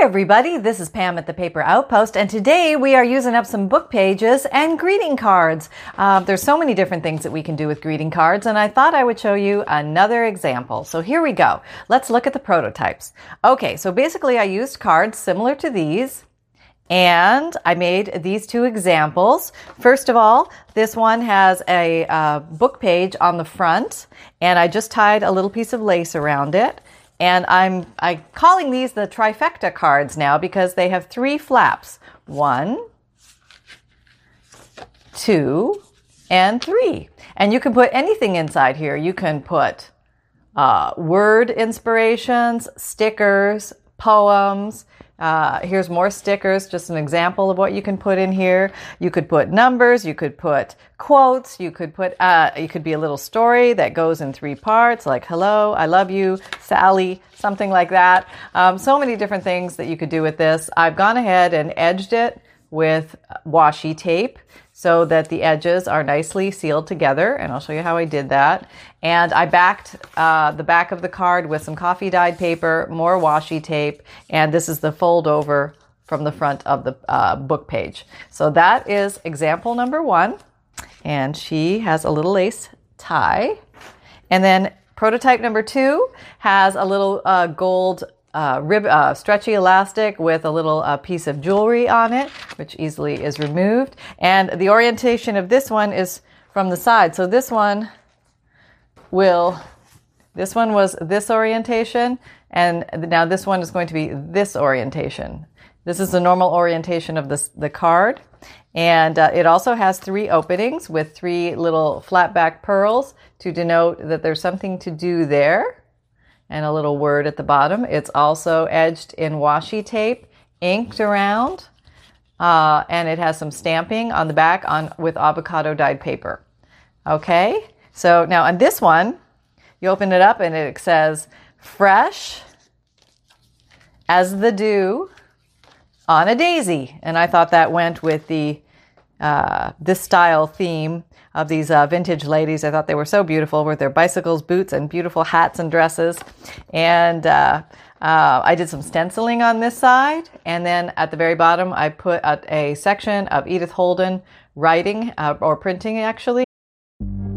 everybody. This is Pam at the Paper Outpost, and today we are using up some book pages and greeting cards. Uh, there's so many different things that we can do with greeting cards, and I thought I would show you another example. So here we go. Let's look at the prototypes. Okay, so basically I used cards similar to these. And I made these two examples. First of all, this one has a uh, book page on the front, and I just tied a little piece of lace around it. And I'm I calling these the trifecta cards now because they have three flaps. One, two, and three. And you can put anything inside here. You can put uh, word inspirations, stickers, poems, uh, here's more stickers, just an example of what you can put in here. You could put numbers, you could put quotes, you could put, uh, you could be a little story that goes in three parts, like hello, I love you, Sally, something like that. Um, so many different things that you could do with this. I've gone ahead and edged it with washi tape so that the edges are nicely sealed together. And I'll show you how I did that. And I backed uh, the back of the card with some coffee dyed paper, more washi tape, and this is the fold over from the front of the uh, book page. So that is example number one. And she has a little lace tie. And then prototype number two has a little uh, gold uh, rib, uh, stretchy elastic with a little uh, piece of jewelry on it, which easily is removed. And the orientation of this one is from the side. So this one will, this one was this orientation, and now this one is going to be this orientation. This is the normal orientation of this, the card. And uh, it also has three openings with three little flat back pearls to denote that there's something to do there and a little word at the bottom. It's also edged in washi tape, inked around, uh, and it has some stamping on the back on with avocado dyed paper. Okay, so now on this one, you open it up and it says fresh as the dew on a daisy, and I thought that went with the uh, this style theme of these uh, vintage ladies. I thought they were so beautiful with their bicycles, boots, and beautiful hats and dresses. And uh, uh, I did some stenciling on this side. And then at the very bottom, I put a, a section of Edith Holden writing uh, or printing actually.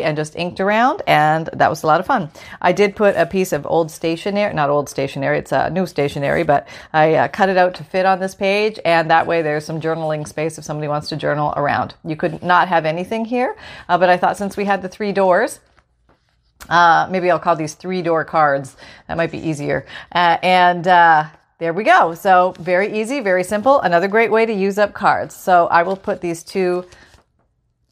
and just inked around and that was a lot of fun. I did put a piece of old stationery not old stationery it's a new stationery but i uh, cut it out to fit on this page and that way there's some journaling space if somebody wants to journal around. You could not have anything here uh, but i thought since we had the three doors uh, maybe i'll call these three door cards. That might be easier. Uh, and uh, there we go. So very easy very simple. Another great way to use up cards. So i will put these two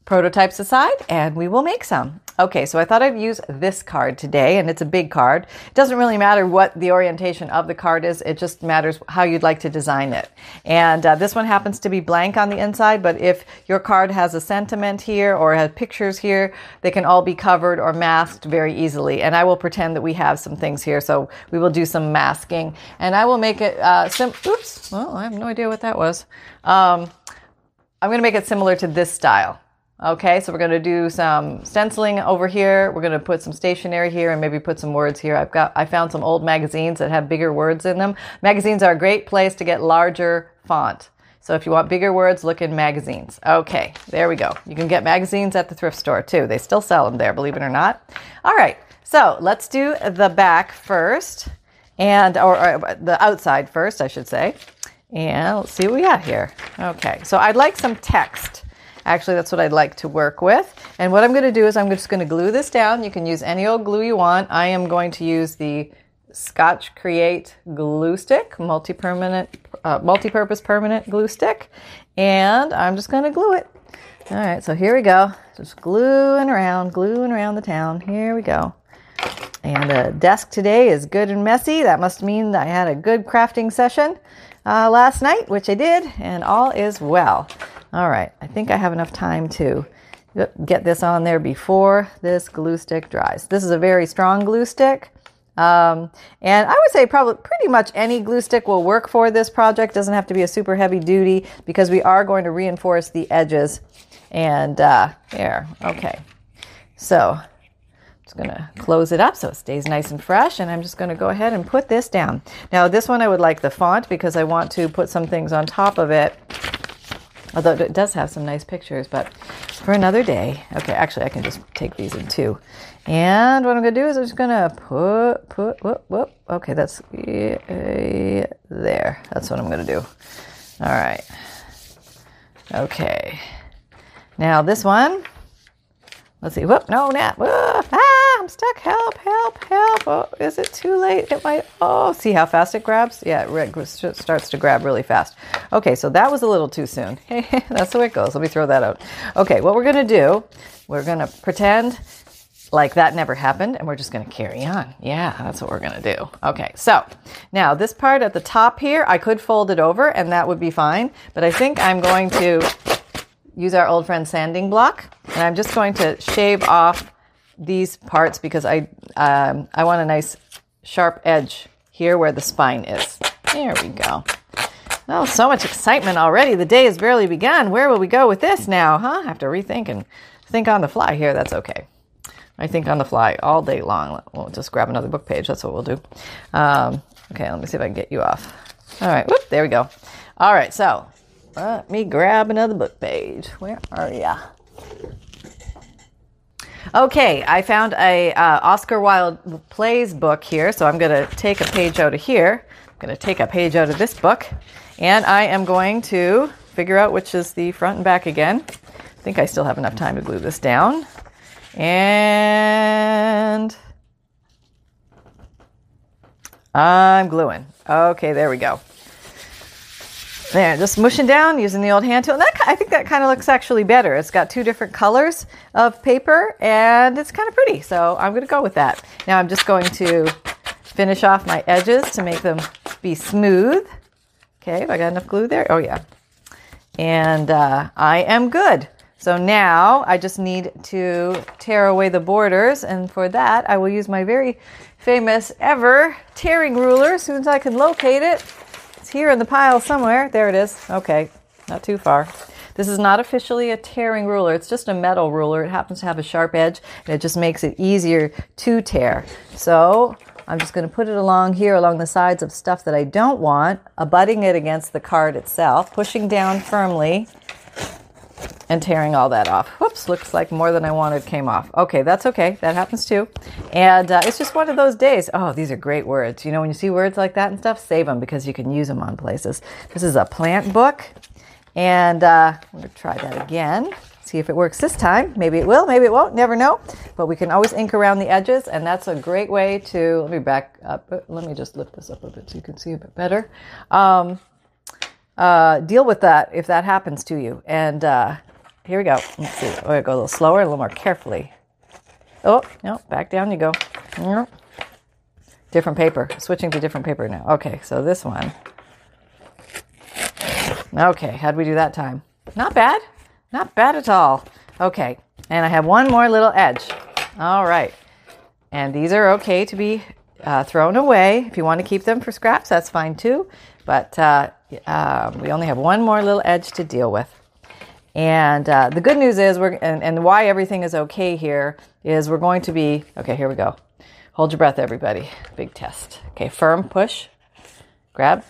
prototypes aside and we will make some. Okay, so I thought I'd use this card today and it's a big card. It doesn't really matter what the orientation of the card is, it just matters how you'd like to design it. And uh, this one happens to be blank on the inside, but if your card has a sentiment here or has pictures here, they can all be covered or masked very easily. And I will pretend that we have some things here, so we will do some masking. And I will make it, uh, oops, well, I have no idea what that was. Um, I'm going to make it similar to this style. Okay, so we're to do some stenciling over here. We're to put some stationery here and maybe put some words here. I've got, I found some old magazines that have bigger words in them. Magazines are a great place to get larger font. So if you want bigger words, look in magazines. Okay, there we go. You can get magazines at the thrift store too. They still sell them there, believe it or not. All right, so let's do the back first and, or, or the outside first, I should say. And let's see what we got here. Okay, so I'd like some text. Actually, that's what I'd like to work with. And what I'm going to do is I'm just going to glue this down. You can use any old glue you want. I am going to use the Scotch Create glue stick, multi-permanent, uh, multi-purpose permanent glue stick. And I'm just going to glue it. All right, so here we go. Just gluing around, gluing around the town. Here we go. And the desk today is good and messy. That must mean that I had a good crafting session. uh, last night, which I did, and all is well. All right, I think I have enough time to get this on there before this glue stick dries. This is a very strong glue stick. Um, and I would say probably pretty much any glue stick will work for this project. Doesn't have to be a super heavy duty because we are going to reinforce the edges. And uh, there, okay. So I'm just going to close it up so it stays nice and fresh. And I'm just going to go ahead and put this down. Now this one I would like the font because I want to put some things on top of it. Although it does have some nice pictures, but for another day. Okay, actually I can just take these in two. And what I'm to do is I'm just to put, put, whoop, whoop. Okay, that's uh, there. That's what I'm to do. All right. Okay. Now this one, let's see. Whoop, no, Nat. Whoop, ah, I'm stuck. Help, help, help. Oh, is it too late? It might, oh, see how fast it grabs? Yeah, it starts to grab really fast. Okay, so that was a little too soon. Hey, that's the way it goes. Let me throw that out. Okay, what we're going to do, we're going to pretend like that never happened and we're just going to carry on. Yeah, that's what we're going to do. Okay, so now this part at the top here, I could fold it over and that would be fine, but I think I'm going to use our old friend sanding block and I'm just going to shave off these parts because I, um, I want a nice sharp edge here where the spine is. There we go. Oh, so much excitement already. The day has barely begun. Where will we go with this now, huh? I have to rethink and think on the fly here. That's okay. I think on the fly all day long. We'll just grab another book page. That's what we'll do. Um, okay, let me see if I can get you off. All right, whoop, there we go. All right, so let me grab another book page. Where are ya? Okay, I found a uh, Oscar Wilde plays book here, so I'm going to take a page out of here. I'm going to take a page out of this book, and I am going to figure out which is the front and back again. I think I still have enough time to glue this down. And I'm gluing. Okay, there we go. There, just mushing down using the old hand tool. And that, I think that kind of looks actually better. It's got two different colors of paper and it's kind of pretty. So I'm going to go with that. Now I'm just going to finish off my edges to make them be smooth. Okay, have I got enough glue there? Oh, yeah. And uh, I am good. So now I just need to tear away the borders, and for that I will use my very famous ever tearing ruler as soon as I can locate it. Here in the pile somewhere. There it is. Okay, not too far. This is not officially a tearing ruler. It's just a metal ruler. It happens to have a sharp edge, and it just makes it easier to tear. So I'm just going to put it along here along the sides of stuff that I don't want, abutting it against the card itself, pushing down firmly and tearing all that off. Whoops, looks like more than I wanted came off. Okay, that's okay. That happens too. And uh, it's just one of those days. Oh, these are great words. You know, when you see words like that and stuff, save them because you can use them on places. This is a plant book. And uh, I'm going to try that again. See if it works this time. Maybe it will, maybe it won't, never know. But we can always ink around the edges, and that's a great way to. Let me back up. Let me just lift this up a bit so you can see a bit better. Um, uh, deal with that if that happens to you. And uh, here we go. Let's see. I go a little slower, a little more carefully. Oh, no, back down you go. Different paper. Switching to different paper now. Okay, so this one. Okay, how'd we do that time? Not bad. Not bad at all. Okay, and I have one more little edge. All right. And these are okay to be uh, thrown away. If you want to keep them for scraps, that's fine too. But uh, uh, we only have one more little edge to deal with. And uh, the good news is, we're and, and why everything is okay here is we're going to be okay. Here we go. Hold your breath, everybody. Big test. Okay, firm push, grab.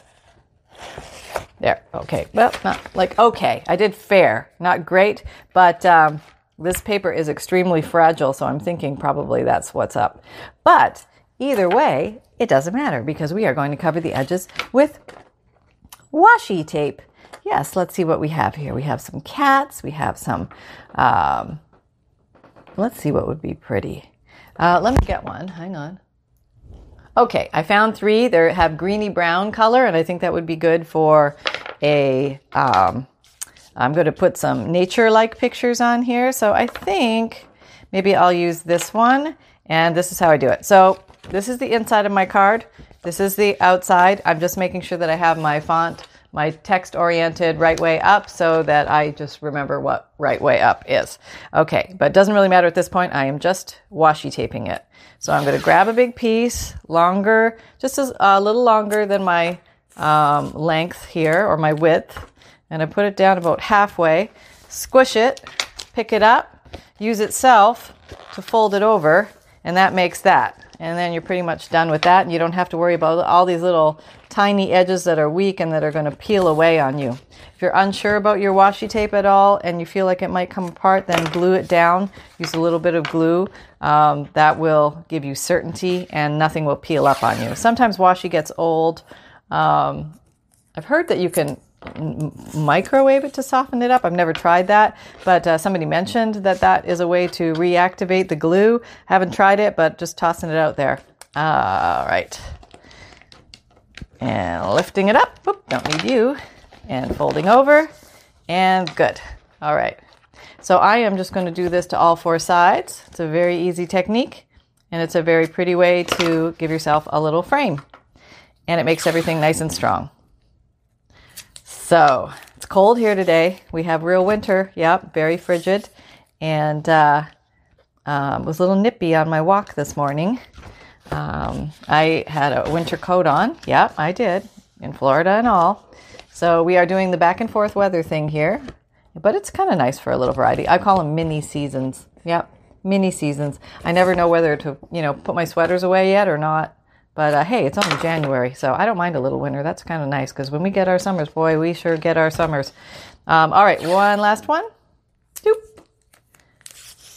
There. Okay. Well, not like okay. I did fair, not great, but um, this paper is extremely fragile, so I'm thinking probably that's what's up. But either way, it doesn't matter because we are going to cover the edges with washi tape yes, let's see what we have here. We have some cats. We have some, um, let's see what would be pretty. Uh, let me get one. Hang on. Okay, I found three. They have greeny brown color, and I think that would be good for a. Um, I'm going to put some nature-like pictures on here. So I think maybe I'll use this one, and this is how I do it. So this is the inside of my card. This is the outside. I'm just making sure that I have my font, my text oriented right way up so that I just remember what right way up is. Okay, but it doesn't really matter at this point. I am just washi taping it. So I'm going to grab a big piece, longer, just a, little longer than my um, length here or my width, and I put it down about halfway, squish it, pick it up, use itself to fold it over, and that makes that. And then you're pretty much done with that, and you don't have to worry about all these little tiny edges that are weak and that are going to peel away on you. If you're unsure about your washi tape at all and you feel like it might come apart, then glue it down. Use a little bit of glue. Um, that will give you certainty and nothing will peel up on you. Sometimes washi gets old. Um, I've heard that you can microwave it to soften it up. I've never tried that, but uh, somebody mentioned that that is a way to reactivate the glue. Haven't tried it, but just tossing it out there. All right. And lifting it up. Oop, don't need you. And folding over. And good. All right. So I am just going to do this to all four sides. It's a very easy technique, and it's a very pretty way to give yourself a little frame. And it makes everything nice and strong. So it's cold here today. We have real winter. Yep, very frigid. And uh, um, was a little nippy on my walk this morning. Um, I had a winter coat on. Yep, I did in Florida and all. So we are doing the back and forth weather thing here, but it's kind of nice for a little variety. I call them mini seasons. Yep, mini seasons. I never know whether to, you know, put my sweaters away yet or not. But uh, hey, it's only January, so I don't mind a little winter. That's kind of nice because when we get our summers, boy, we sure get our summers. Um, all right, one last one. Doop.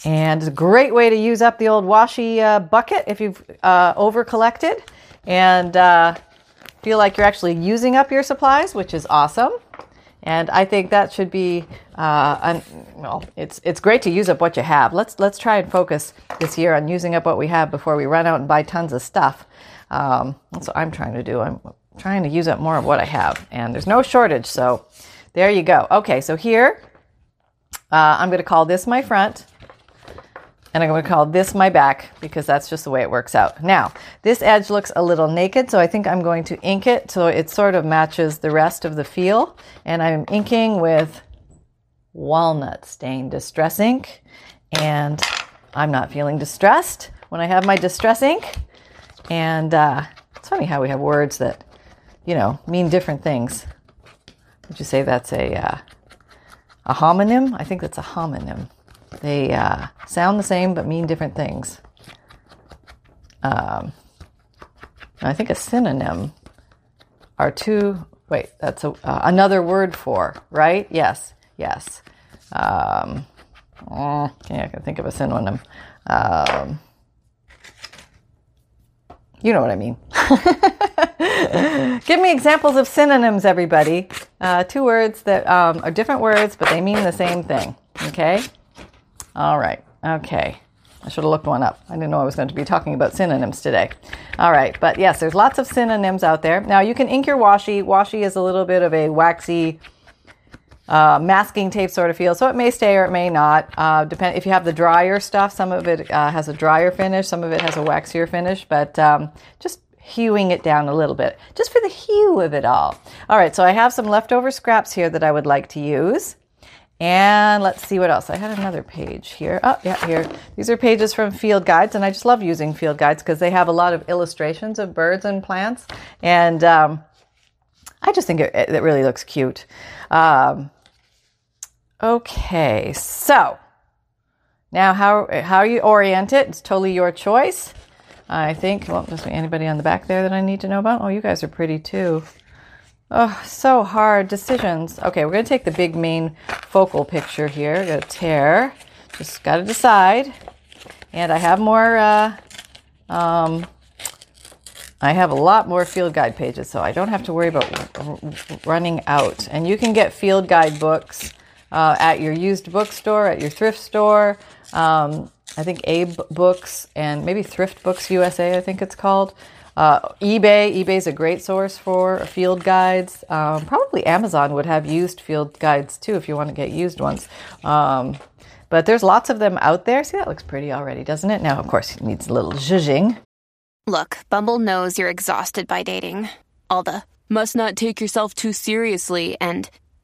And it's a great way to use up the old washi uh, bucket if you've uh, over collected and uh, feel like you're actually using up your supplies, which is awesome. And I think that should be, uh, un- well, it's it's great to use up what you have. Let's let's try and focus this year on using up what we have before we run out and buy tons of stuff. Um, that's what I'm trying to do. I'm trying to use up more of what I have, and there's no shortage. So there you go. Okay, so here uh, I'm going to call this my front. And I'm going to call this my back because that's just the way it works out. Now, this edge looks a little naked, so I think I'm going to ink it so it sort of matches the rest of the feel. And I'm inking with walnut stain distress ink. And I'm not feeling distressed when I have my distress ink. And uh, it's funny how we have words that, you know, mean different things. Would you say that's a uh, a homonym? I think that's a homonym. They uh, sound the same but mean different things. Um, I think a synonym are two. Wait, that's a, uh, another word for right? Yes, yes. Um, oh, yeah, I can think of a synonym. Um, you know what I mean. Give me examples of synonyms, everybody. Uh, two words that um, are different words, but they mean the same thing. Okay? All right. Okay. I should have looked one up. I didn't know I was going to be talking about synonyms today. All right. But yes, there's lots of synonyms out there. Now, you can ink your washi. Washi is a little bit of a waxy, uh, masking tape sort of feel. So it may stay or it may not. Uh, depend if you have the drier stuff. Some of it uh, has a drier finish. Some of it has a waxier finish. But um, just hewing it down a little bit, just for the hue of it all. All right. So I have some leftover scraps here that I would like to use. And let's see what else. I had another page here. Oh, yeah, here. These are pages from field guides, and I just love using field guides because they have a lot of illustrations of birds and plants. And um, I just think it, it, really looks cute. Um, okay, so now how how you orient it? It's totally your choice. I think. Well, does anybody on the back there that I need to know about? Oh, you guys are pretty too. Oh, so hard decisions. Okay, we're to take the big main focal picture here. We're to tear. Just got to decide. And I have more, uh, um, I have a lot more field guide pages, so I don't have to worry about running out. And you can get field guide books uh, at your used bookstore, at your thrift store. Um, I think Abe Books and maybe Thrift Books USA, I think it's called. Uh, eBay, is a great source for field guides. Um, probably Amazon would have used field guides too if you want to get used ones. Um, but there's lots of them out there. See, that looks pretty already, doesn't it? Now, of course, it needs a little zhuzhing. Look, Bumble knows you're exhausted by dating. All the must not take yourself too seriously and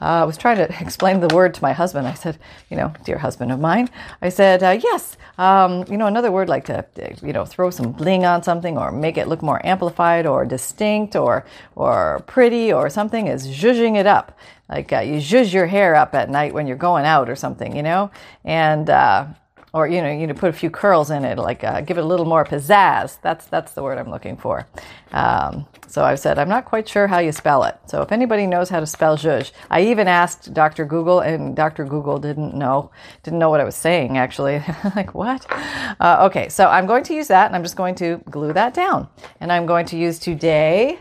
Uh, I was trying to explain the word to my husband. I said, you know, dear husband of mine, I said, uh, yes, um, you know, another word like to, you know, throw some bling on something or make it look more amplified or distinct or, or pretty or something is zhuzhing it up. Like uh, you zhuzh your hair up at night when you're going out or something, you know? And, uh, or you know, you know, put a few curls in it, like uh, give it a little more pizzazz. That's that's the word I'm looking for. Um, so I said I'm not quite sure how you spell it. So if anybody knows how to spell zhuzh, I even asked Dr. Google, and Dr. Google didn't know didn't know what I was saying. Actually, like what? Uh, okay, so I'm going to use that, and I'm just going to glue that down, and I'm going to use today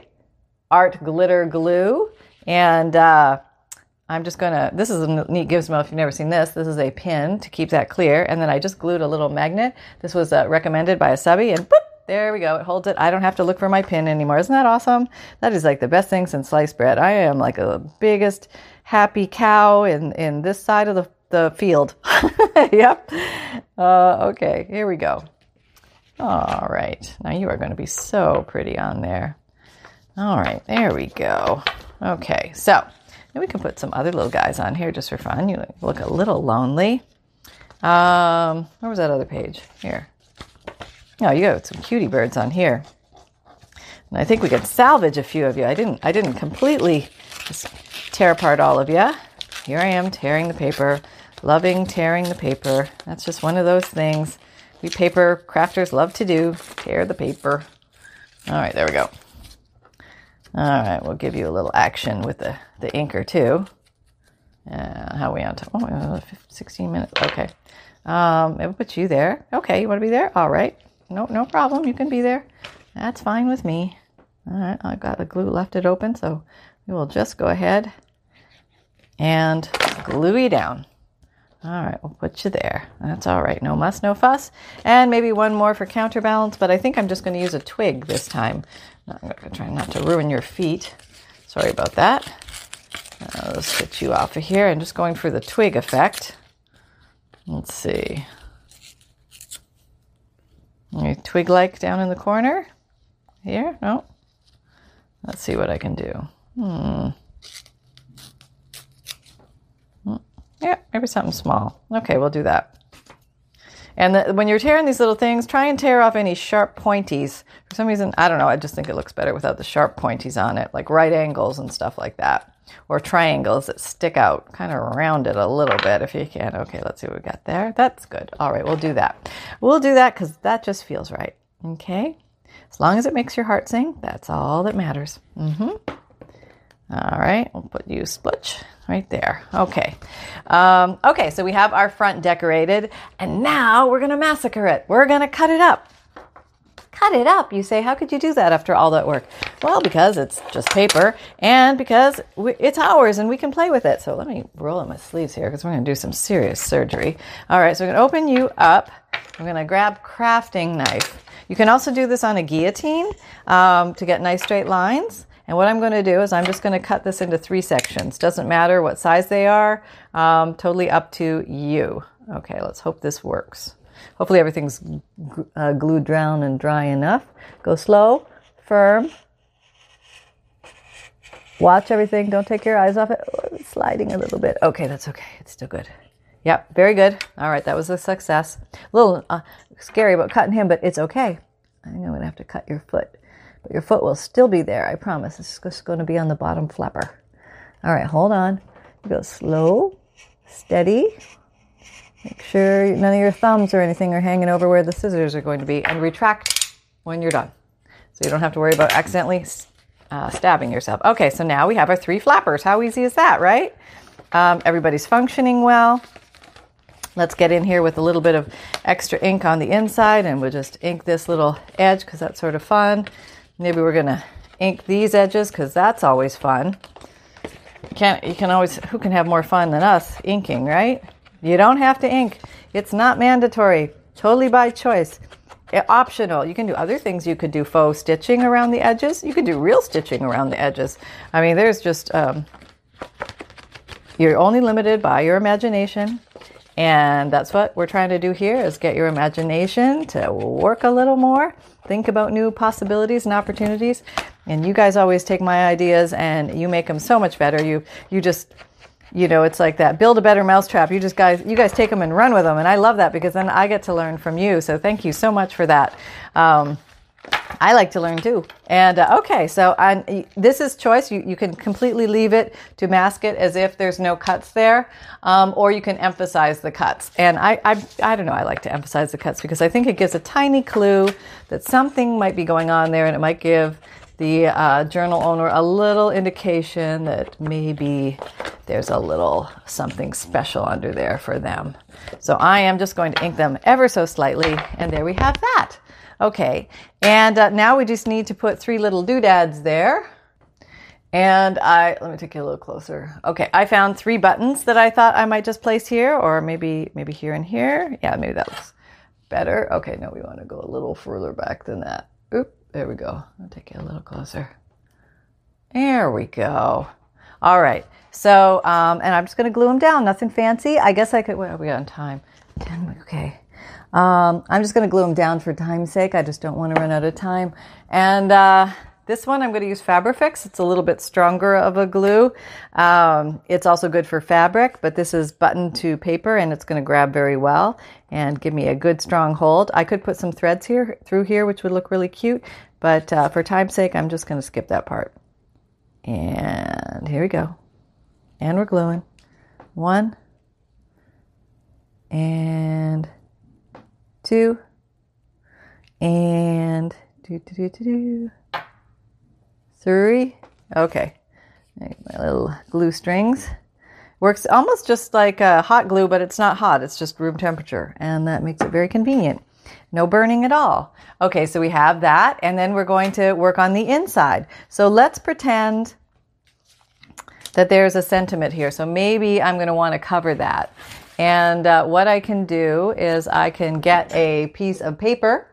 art glitter glue and. Uh, I'm just gonna, this is a neat gizmo if you've never seen this. This is a pin to keep that clear. And then I just glued a little magnet. This was uh, recommended by a subby and boop, there we go. It holds it. I don't have to look for my pin anymore. Isn't that awesome? That is like the best thing since sliced bread. I am like the biggest happy cow in, in this side of the, the field. yep. Uh, okay, here we go. All right. Now you are going to be so pretty on there. All right, there we go. Okay, so and we can put some other little guys on here just for fun. You look a little lonely. Um, where was that other page? Here. Oh, you got some cutie birds on here. And I think we could salvage a few of you. I didn't I didn't completely tear apart all of you. Here I am tearing the paper, loving tearing the paper. That's just one of those things we paper crafters love to do, tear the paper. All right, there we go. All right, we'll give you a little action with the, the inker too. Uh, how are we on time? Oh, 16 minutes. Okay. Um, we'll put you there. Okay, you want to be there? All right. No, no problem. You can be there. That's fine with me. All right, I've got the glue left it open, so we will just go ahead and glue you down. All right, we'll put you there. That's all right. No muss, no fuss. And maybe one more for counterbalance, but I think I'm just going to use a twig this time. I'm going to try not to ruin your feet. Sorry about that. Let's get you off of here. I'm just going for the twig effect. Let's see. Any twig like down in the corner? Here? No. Let's see what I can do. Hmm. Yeah, maybe something small. Okay, we'll do that. And the, when you're tearing these little things, try and tear off any sharp pointies. For some reason, I don't know, I just think it looks better without the sharp pointies on it, like right angles and stuff like that. Or triangles that stick out, kind of round it a little bit if you can. Okay, let's see what we got there. That's good. All right, we'll do that. We'll do that because that just feels right. Okay? As long as it makes your heart sing, that's all that matters. Mm-hmm. All right, we'll put you splitch right there. Okay. Um, okay, so we have our front decorated, and now we're going to massacre it. We're going to cut it up. Cut it up. You say, how could you do that after all that work? Well, because it's just paper and because it's ours and we can play with it. So let me roll up my sleeves here because we're going to do some serious surgery. All right, so we're going to open you up. I'm going to grab crafting knife. You can also do this on a guillotine um, to get nice straight lines. And what I'm going to do is I'm just going to cut this into three sections. Doesn't matter what size they are, um, totally up to you. Okay, let's hope this works. Hopefully everything's uh, glued down and dry enough. Go slow, firm. Watch everything. Don't take your eyes off it. Oh, sliding a little bit. Okay, that's okay. It's still good. Yep, very good. All right, that was a success. A little uh, scary about cutting him, but it's okay. I know I'm going to have to cut your foot. But your foot will still be there, I promise. It's just going to be on the bottom flapper. All right, hold on. Go slow, steady. Make sure none of your thumbs or anything are hanging over where the scissors are going to be, and retract when you're done. So you don't have to worry about accidentally uh, stabbing yourself. Okay, so now we have our three flappers. How easy is that, right? Um, everybody's functioning well. Let's get in here with a little bit of extra ink on the inside, and we'll just ink this little edge because that's sort of fun. Maybe we're to ink these edges because that's always fun. can't you can always who can have more fun than us inking, right? You don't have to ink. It's not mandatory. Totally by choice. Eh, optional. You can do other things. You could do faux stitching around the edges. You could do real stitching around the edges. I mean, there's just um, you're only limited by your imagination. And that's what we're trying to do here is get your imagination to work a little more, think about new possibilities and opportunities. And you guys always take my ideas and you make them so much better. You you just you know, it's like that. Build a better mousetrap. You just guys, you guys take them and run with them, and I love that because then I get to learn from you. So thank you so much for that. Um, I like to learn too. And uh, okay, so this is choice. You, you can completely leave it to mask it as if there's no cuts there, um, or you can emphasize the cuts. And I, I, I don't know, I like to emphasize the cuts because I think it gives a tiny clue that something might be going on there and it might give the uh, journal owner a little indication that maybe there's a little something special under there for them. So I am just going to ink them ever so slightly, and there we have that. Okay, and uh, now we just need to put three little doodads there. And I, let me take you a little closer. Okay, I found three buttons that I thought I might just place here, or maybe, maybe here and here. Yeah, maybe that looks better. Okay, no, we want to go a little further back than that. There we go. I'll take it a little closer. There we go. All right. So, um, and I'm just going to glue them down. Nothing fancy. I guess I could. What are we on time? Ten. Okay. Um, I'm just going to glue them down for time's sake. I just don't want to run out of time. And uh, this one I'm going to use Fabrifix. It's a little bit stronger of a glue. Um, it's also good for fabric, but this is buttoned to paper and it's going to grab very well and give me a good strong hold. I could put some threads here through here, which would look really cute, but uh, for time's sake, I'm just going to skip that part. And here we go. And we're gluing. One and two, and do, do, do, do, do, three. Okay. My little glue strings. Works almost just like hot glue, but it's not hot. It's just room temperature. And that makes it very convenient. No burning at all. Okay, so we have that. And then we're going to work on the inside. So let's pretend that there's a sentiment here. So maybe I'm going to want to cover that. And uh, what I can do is I can get a piece of paper.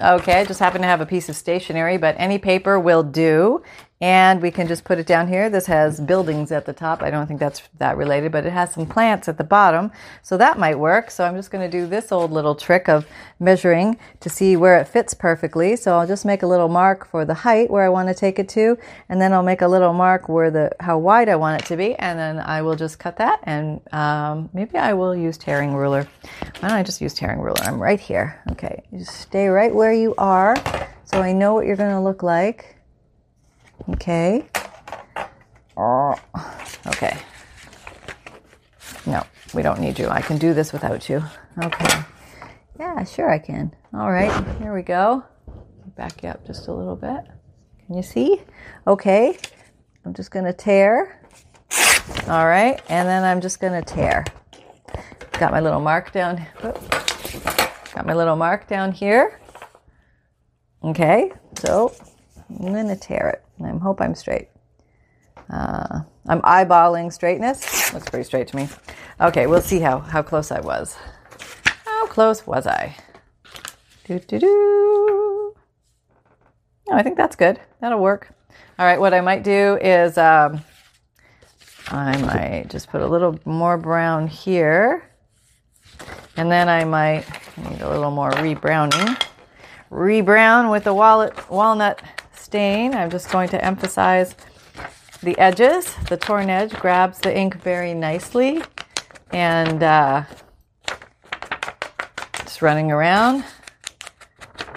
Okay, I just happen to have a piece of stationery, but any paper will do. And we can just put it down here. This has buildings at the top. I don't think that's that related, but it has some plants at the bottom. So that might work. So I'm just going to do this old little trick of measuring to see where it fits perfectly. So I'll just make a little mark for the height where I want to take it to. And then I'll make a little mark where the, how wide I want it to be. And then I will just cut that. And um, maybe I will use tearing ruler. Why don't I just use tearing ruler? I'm right here. Okay. You just stay right where you are. So I know what you're going to look like. Okay. Oh, okay. No, we don't need you. I can do this without you. Okay. Yeah, sure I can. All right, here we go. Back you up just a little bit. Can you see? Okay. I'm just going to tear. All right, and then I'm just going to tear. Got my little mark down. Got my little mark down here. Okay, so I'm to tear it. I hope I'm straight. Uh, I'm eyeballing straightness. Looks pretty straight to me. Okay, we'll see how, how close I was. How close was I? Do, do, do. No, I think that's good. That'll work. All right, what I might do is um, I might just put a little more brown here. And then I might need a little more rebrowning. Rebrown with the wallet, walnut stain. I'm just going to emphasize the edges. The torn edge grabs the ink very nicely and uh, just running around.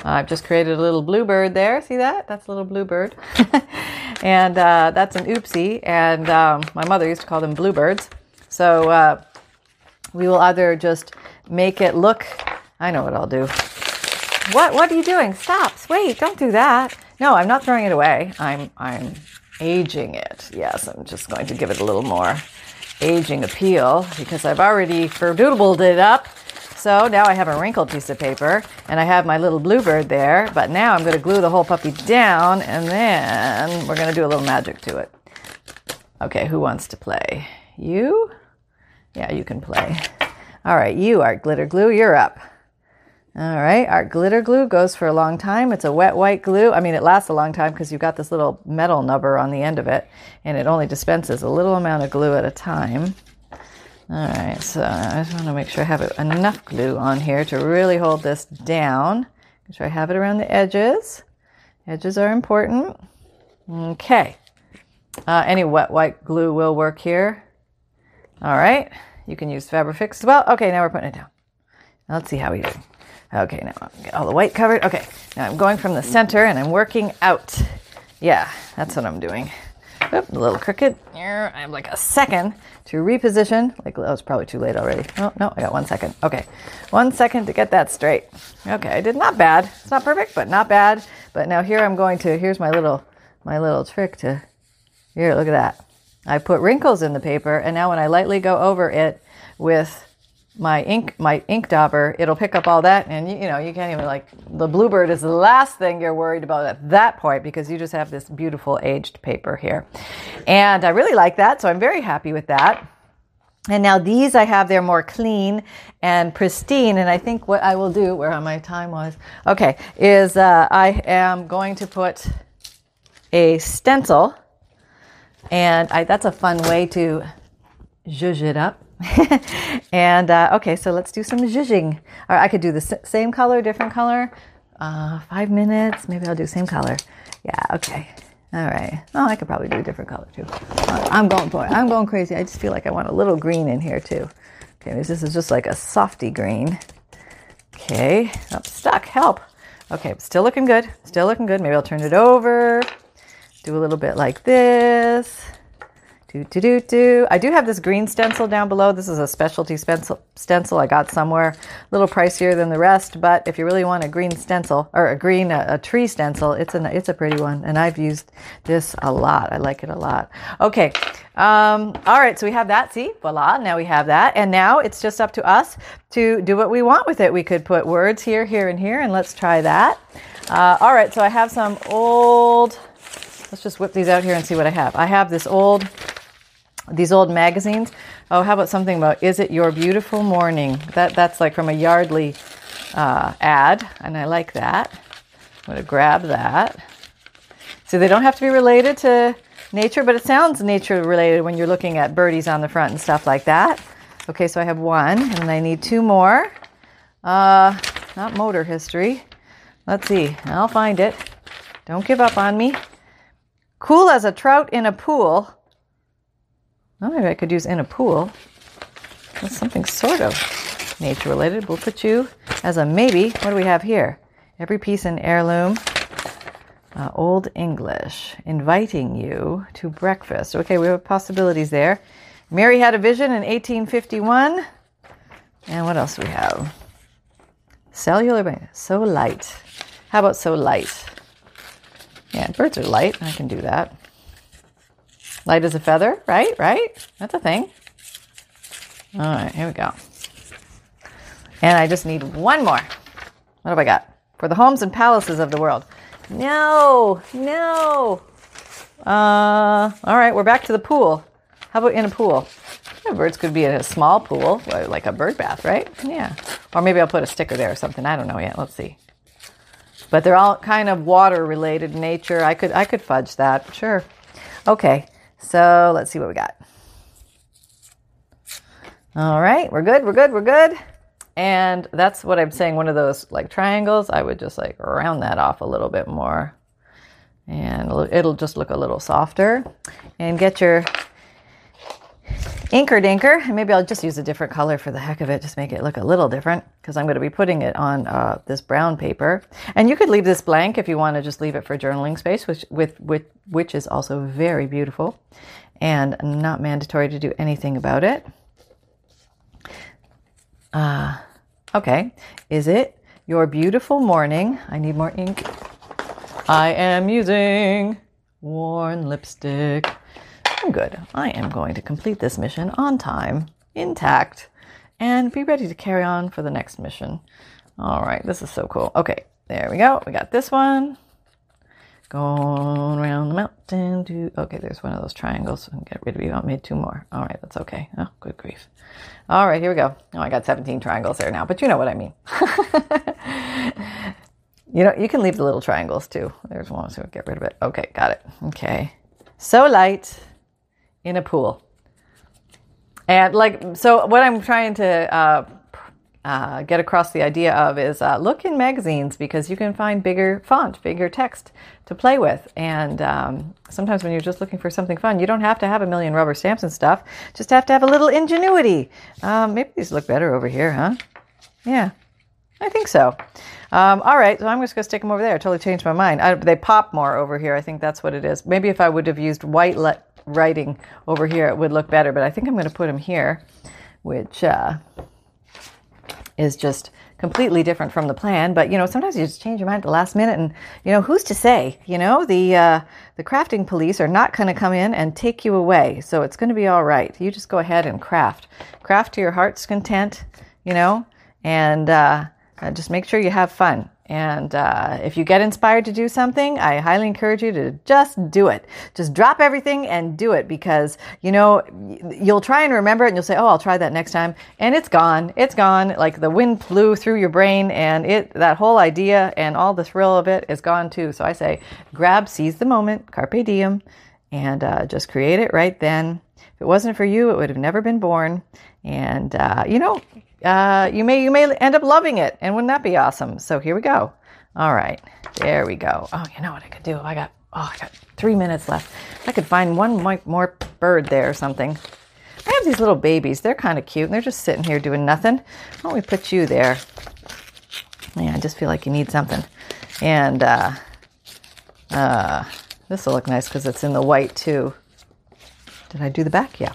I've just created a little bluebird there. See that? That's a little bluebird. and uh, that's an oopsie. And um, my mother used to call them bluebirds. So uh, we will either just make it look. I know what I'll do. What? What are you doing? Stop! Wait! Don't do that. No, I'm not throwing it away. I'm I'm aging it. Yes, I'm just going to give it a little more aging appeal because I've already ferdoodled it up. So now I have a wrinkled piece of paper and I have my little bluebird there, but now I'm going to glue the whole puppy down and then we're going to do a little magic to it. Okay, who wants to play? You? Yeah, you can play. All right, you, Art Glitter Glue, you're up. All right, our Glitter Glue goes for a long time. It's a wet white glue. I mean, it lasts a long time because you've got this little metal nubber on the end of it, and it only dispenses a little amount of glue at a time. All right, so I just want to make sure I have enough glue on here to really hold this down. Make sure I have it around the edges. Edges are important. Okay. Uh, any wet white glue will work here. All right. You can use Fabrifix as well. Okay, now we're putting it down. Let's see how we do. Okay, now i get all the white covered. Okay, now I'm going from the center and I'm working out. Yeah, that's what I'm doing. Oop, a little crooked. Here, I have like a second to reposition. Like, oh, it's probably too late already. Oh, no, I got one second. Okay, one second to get that straight. Okay, I did not bad. It's not perfect, but not bad. But now here I'm going to, here's my little, my little trick to, here, look at that. I put wrinkles in the paper, and now when I lightly go over it with my ink my ink dauber it'll pick up all that and you, you, know you can't even like the bluebird is the last thing you're worried about at that point because you just have this beautiful aged paper here. And i really like that so i'm very happy with that. And now these i have they're more clean and pristine and i think what i will do where my time was okay is uh, i am going to put a stencil and I, that's a fun way to zhuzh it up and uh, okay, so let's do some zhuzhing. Or I could do the same color, different color. Uh, five minutes. Maybe I'll do same color. Yeah. Okay. All right. Oh, I could probably do a different color too. Uh, I'm going it. I'm going crazy. I just feel like I want a little green in here too. Okay, this is just like a softy green. Okay, I'm stuck. Help. Okay, still looking good. Still looking good. Maybe I'll turn it over. Do a little bit like this. Do, do, do, do. I do have this green stencil down below. This is a specialty stencil, stencil I got somewhere. A little pricier than the rest, but if you really want a green stencil or a green a, a tree stencil, it's a it's a pretty one, and I've used this a lot. I like it a lot. Okay, um, all right. So we have that. See, voila. Now we have that, and now it's just up to us to do what we want with it. We could put words here, here, and here, and let's try that. Uh, all right. So I have some old. Let's just whip these out here and see what I have. I have this old these old magazines. Oh, how about something about "Is it your beautiful morning"? That that's like from a Yardley uh, ad, and I like that. I'm gonna grab that. So they don't have to be related to nature, but it sounds nature related when you're looking at birdies on the front and stuff like that. Okay, so I have one, and I need two more. Uh, not motor history. Let's see. I'll find it. Don't give up on me. Cool as a trout in a pool. Well, maybe I could use in a pool. That's something sort of nature related. We'll put you as a maybe. What do we have here? Every piece in heirloom. Uh, Old English, inviting you to breakfast. Okay, we have possibilities there. Mary had a vision in 1851. And what else do we have? Cellular, so light. How about so light? Yeah, birds are light. I can do that. Light as a feather, right? Right? That's a thing. All right, here we go. And I just need one more. What have I got? For the homes and palaces of the world. No, no. Uh, all right, we're back to the pool. How about in a pool? Yeah, birds could be in a small pool, like a bird bath, right? Yeah. Or maybe I'll put a sticker there or something. I don't know yet. Let's see. But they're all kind of water related nature. I could I could fudge that. Sure. Okay. So let's see what we got. All right, we're good, we're good, we're good. And that's what I'm saying. One of those like triangles, I would just like round that off a little bit more. And it'll just look a little softer. And get your Inker Dinker, and maybe I'll just use a different color for the heck of it, just make it look a little different, because I'm going to be putting it on uh, this brown paper. And you could leave this blank if you want to just leave it for journaling space, which, with, with, which is also very beautiful and not mandatory to do anything about it. Uh, okay, is it your beautiful morning? I need more ink. I am using worn lipstick. I'm good. I am going to complete this mission on time, intact, and be ready to carry on for the next mission. All right, this is so cool. Okay, there we go. We got this one. Going around the mountain to. Okay, there's one of those triangles. Get rid of you. I made two more. All right, that's okay. Oh, good grief. All right, here we go. Oh, I got 17 triangles there now, but you know what I mean. you know, you can leave the little triangles too. There's one, so get rid of it. Okay, got it. Okay. So light in a pool. And like, so what I'm trying to uh, uh, get across the idea of is uh, look in magazines because you can find bigger font, bigger text to play with. And um, sometimes when you're just looking for something fun, you don't have to have a million rubber stamps and stuff. Just have to have a little ingenuity. Um, maybe these look better over here, huh? Yeah, I think so. Um, all right, so I'm just going to stick them over there. I totally changed my mind. I, they pop more over here. I think that's what it is. Maybe if I would have used white le- writing over here, it would look better. But I think I'm going to put them here, which. Uh, is just completely different from the plan. But you know, sometimes you just change your mind at the last minute, and you know, who's to say? You know, the uh, the crafting police are not going to come in and take you away, so it's going to be all right. You just go ahead and craft, craft to your heart's content. You know, and uh, just make sure you have fun. And uh, if you get inspired to do something, I highly encourage you to just do it. Just drop everything and do it because, you know, you'll try and remember it and you'll say, oh, I'll try that next time. And it's gone. It's gone. Like the wind blew through your brain and it, that whole idea and all the thrill of it is gone too. So I say, grab, seize the moment, carpe diem, and uh, just create it right then. If it wasn't for you, it would have never been born. And, uh, you know, uh, you may you may end up loving it, and wouldn't that be awesome? So here we go. All right, there we go. Oh, you know what I could do? I got oh, I got three minutes left. I could find one more bird there or something. I have these little babies. They're kind of cute, and they're just sitting here doing nothing. Why don't we put you there? Yeah, I just feel like you need something. And uh, uh, this will look nice because it's in the white too. Did I do the back? Yeah.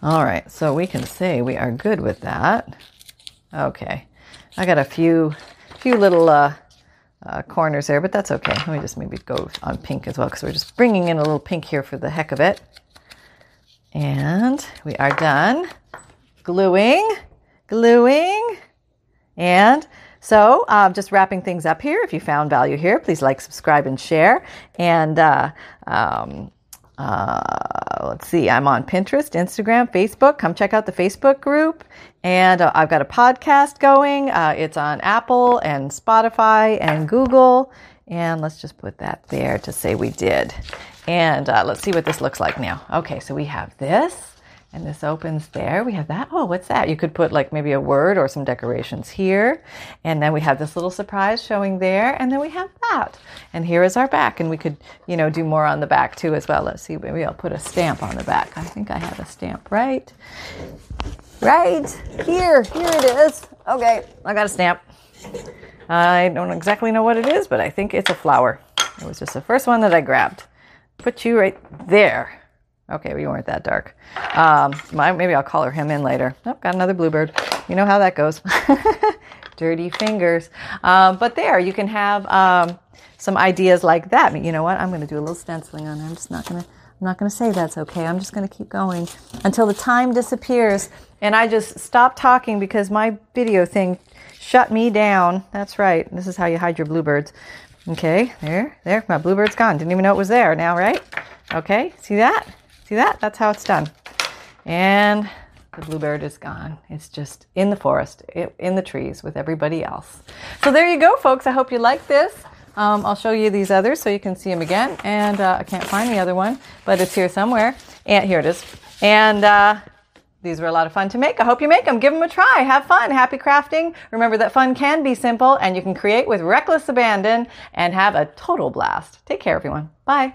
All right, so we can say we are good with that. Okay, I got a few, few little uh, uh, corners there, but that's okay. Let me just maybe go on pink as well because we're just bringing in a little pink here for the heck of it. And we are done gluing, gluing, and so, um, just wrapping things up here. If you found value here, please like, subscribe, and share. And uh, um, uh, let's see, I'm on Pinterest, Instagram, Facebook. Come check out the Facebook group. And uh, I've got a podcast going. Uh, it's on Apple and Spotify and Google. And let's just put that there to say we did. And uh, let's see what this looks like now. Okay, so we have this and this opens there. We have that. Oh, what's that? You could put like maybe a word or some decorations here. And then we have this little surprise showing there. And then we have that. And here is our back. And we could, you know, do more on the back too as well. Let's see. Maybe I'll put a stamp on the back. I think I have a stamp, right? Right here. Here it is. Okay. I got a stamp. I don't exactly know what it is, but I think it's a flower. It was just the first one that I grabbed. Put you right there. Okay, we weren't that dark. Um, maybe I'll color him in later. Oh, got another bluebird. You know how that goes. Dirty fingers. Um, but there, you can have um, some ideas like that. You know what? I'm going to do a little stenciling on there. I'm just not going to. I'm not going to say that's okay. I'm just going to keep going until the time disappears and I just stop talking because my video thing shut me down. That's right. This is how you hide your bluebirds. Okay, there, there. My bluebird's gone. Didn't even know it was there now, right? Okay, see that? See that? That's how it's done. And the bluebird is gone. It's just in the forest, in the trees with everybody else. So there you go, folks. I hope you like this. Um, I'll show you these others so you can see them again. And uh, I can't find the other one, but it's here somewhere. And here it is. And uh, these were a lot of fun to make. I hope you make them. Give them a try. Have fun. Happy crafting. Remember that fun can be simple and you can create with reckless abandon and have a total blast. Take care, everyone. Bye.